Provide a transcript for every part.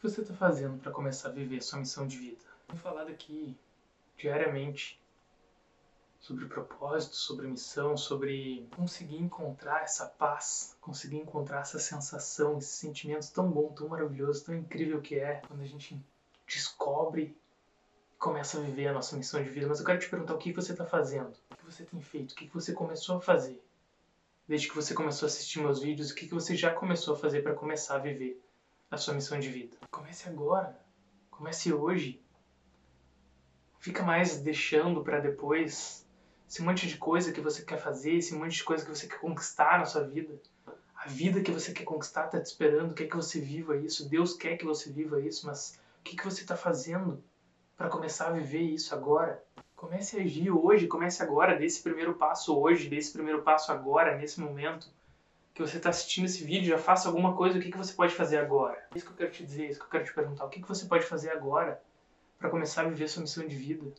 que você está fazendo para começar a viver sua missão de vida? Tenho falado aqui diariamente sobre propósito, sobre missão, sobre conseguir encontrar essa paz, conseguir encontrar essa sensação, esse sentimento tão bom, tão maravilhoso, tão incrível que é quando a gente descobre e começa a viver a nossa missão de vida. Mas eu quero te perguntar o que você está fazendo, o que você tem feito, o que você começou a fazer desde que você começou a assistir meus vídeos, o que você já começou a fazer para começar a viver a sua missão de vida. Comece agora. Comece hoje. Fica mais deixando para depois esse monte de coisa que você quer fazer, esse monte de coisa que você quer conquistar na sua vida. A vida que você quer conquistar está te esperando, quer que você viva isso. Deus quer que você viva isso, mas o que, que você está fazendo para começar a viver isso agora? Comece a agir hoje, comece agora, dê esse primeiro passo hoje, dê esse primeiro passo agora, nesse momento que você está assistindo esse vídeo, já faça alguma coisa, o que, que você pode fazer agora? É isso que eu quero te dizer, é isso que eu quero te perguntar. O que, que você pode fazer agora para começar a viver sua missão de vida?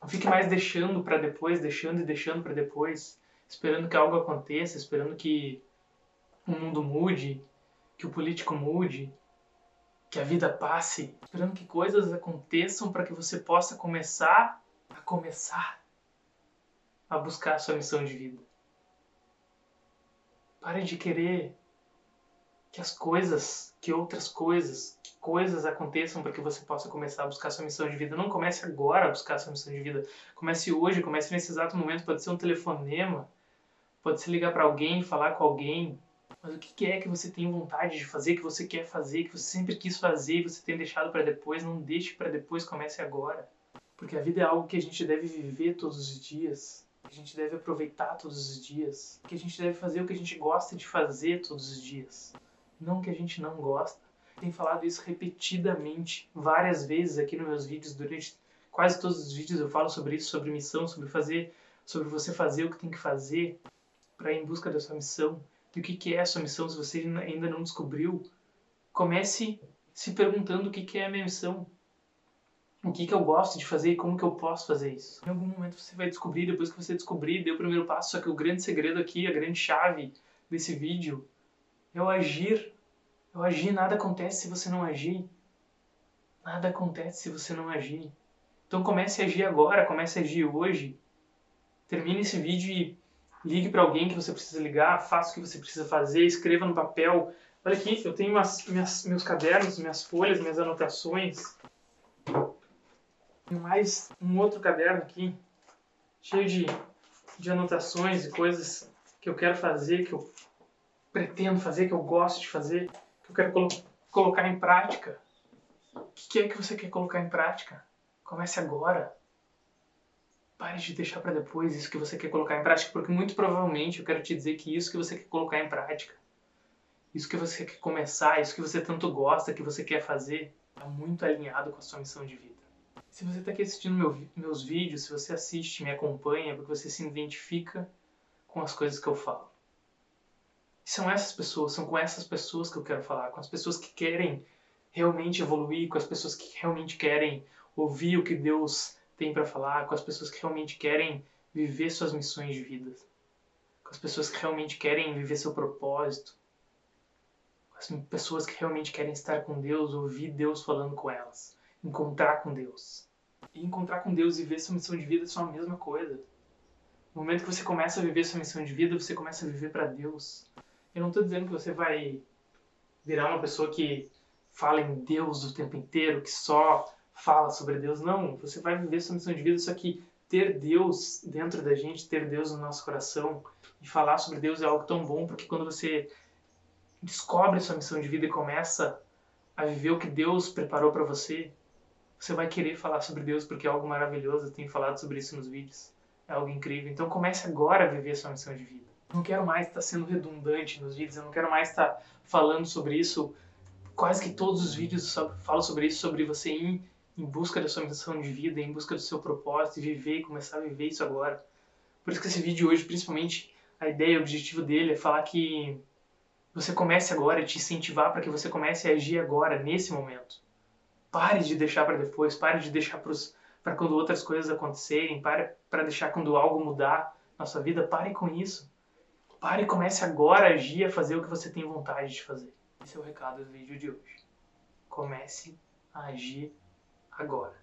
Não fique mais deixando para depois, deixando e deixando para depois, esperando que algo aconteça, esperando que o mundo mude, que o político mude, que a vida passe, esperando que coisas aconteçam para que você possa começar a começar a buscar a sua missão de vida. Pare de querer que as coisas, que outras coisas, que coisas aconteçam para que você possa começar a buscar sua missão de vida. Não comece agora a buscar sua missão de vida. Comece hoje, comece nesse exato momento. Pode ser um telefonema, pode ser ligar para alguém, falar com alguém. Mas o que é que você tem vontade de fazer, que você quer fazer, que você sempre quis fazer e você tem deixado para depois? Não deixe para depois, comece agora. Porque a vida é algo que a gente deve viver todos os dias, que a gente deve aproveitar todos os dias, que a gente deve fazer o que a gente gosta de fazer todos os dias, não o que a gente não gosta. Tenho falado isso repetidamente, várias vezes aqui nos meus vídeos, durante quase todos os vídeos eu falo sobre isso, sobre missão, sobre fazer, sobre você fazer o que tem que fazer para ir em busca da sua missão. E o que, que é a sua missão se você ainda não descobriu? Comece se perguntando o que, que é a minha missão o que, que eu gosto de fazer e como que eu posso fazer isso. Em algum momento você vai descobrir, depois que você descobrir, dê o primeiro passo, só que o grande segredo aqui, a grande chave desse vídeo é o agir. É o agir, nada acontece se você não agir. Nada acontece se você não agir. Então comece a agir agora, comece a agir hoje. Termine esse vídeo e ligue para alguém que você precisa ligar, faça o que você precisa fazer, escreva no papel. Olha aqui, eu tenho umas, minhas, meus cadernos, minhas folhas, minhas anotações mais um outro caderno aqui, cheio de, de anotações e coisas que eu quero fazer, que eu pretendo fazer, que eu gosto de fazer, que eu quero colo colocar em prática. O que é que você quer colocar em prática? Comece agora. Pare de deixar para depois isso que você quer colocar em prática, porque muito provavelmente eu quero te dizer que isso que você quer colocar em prática, isso que você quer começar, isso que você tanto gosta, que você quer fazer, está muito alinhado com a sua missão de vida. Se você está aqui assistindo meu, meus vídeos, se você assiste, me acompanha, porque você se identifica com as coisas que eu falo. E são essas pessoas, são com essas pessoas que eu quero falar, com as pessoas que querem realmente evoluir, com as pessoas que realmente querem ouvir o que Deus tem para falar, com as pessoas que realmente querem viver suas missões de vida, com as pessoas que realmente querem viver seu propósito, com as pessoas que realmente querem estar com Deus, ouvir Deus falando com elas encontrar com Deus. E encontrar com Deus e ver sua missão de vida são a mesma coisa. No momento que você começa a viver sua missão de vida, você começa a viver para Deus. Eu não estou dizendo que você vai virar uma pessoa que fala em Deus o tempo inteiro, que só fala sobre Deus. Não, você vai viver sua missão de vida, só que ter Deus dentro da gente, ter Deus no nosso coração e falar sobre Deus é algo tão bom, porque quando você descobre sua missão de vida e começa a viver o que Deus preparou para você, você vai querer falar sobre Deus porque é algo maravilhoso. Eu tenho falado sobre isso nos vídeos. É algo incrível. Então comece agora a viver a sua missão de vida. Eu não quero mais estar sendo redundante nos vídeos. Eu não quero mais estar falando sobre isso. Quase que todos os vídeos falam sobre isso, sobre você ir em busca da sua missão de vida, em busca do seu propósito, e viver e começar a viver isso agora. Por isso que esse vídeo hoje, principalmente, a ideia, o objetivo dele é falar que você comece agora, te incentivar para que você comece a agir agora, nesse momento. Pare de deixar para depois, pare de deixar para quando outras coisas acontecerem, pare para deixar quando algo mudar na sua vida, pare com isso. Pare e comece agora a agir, a fazer o que você tem vontade de fazer. Esse é o recado do vídeo de hoje. Comece a agir agora.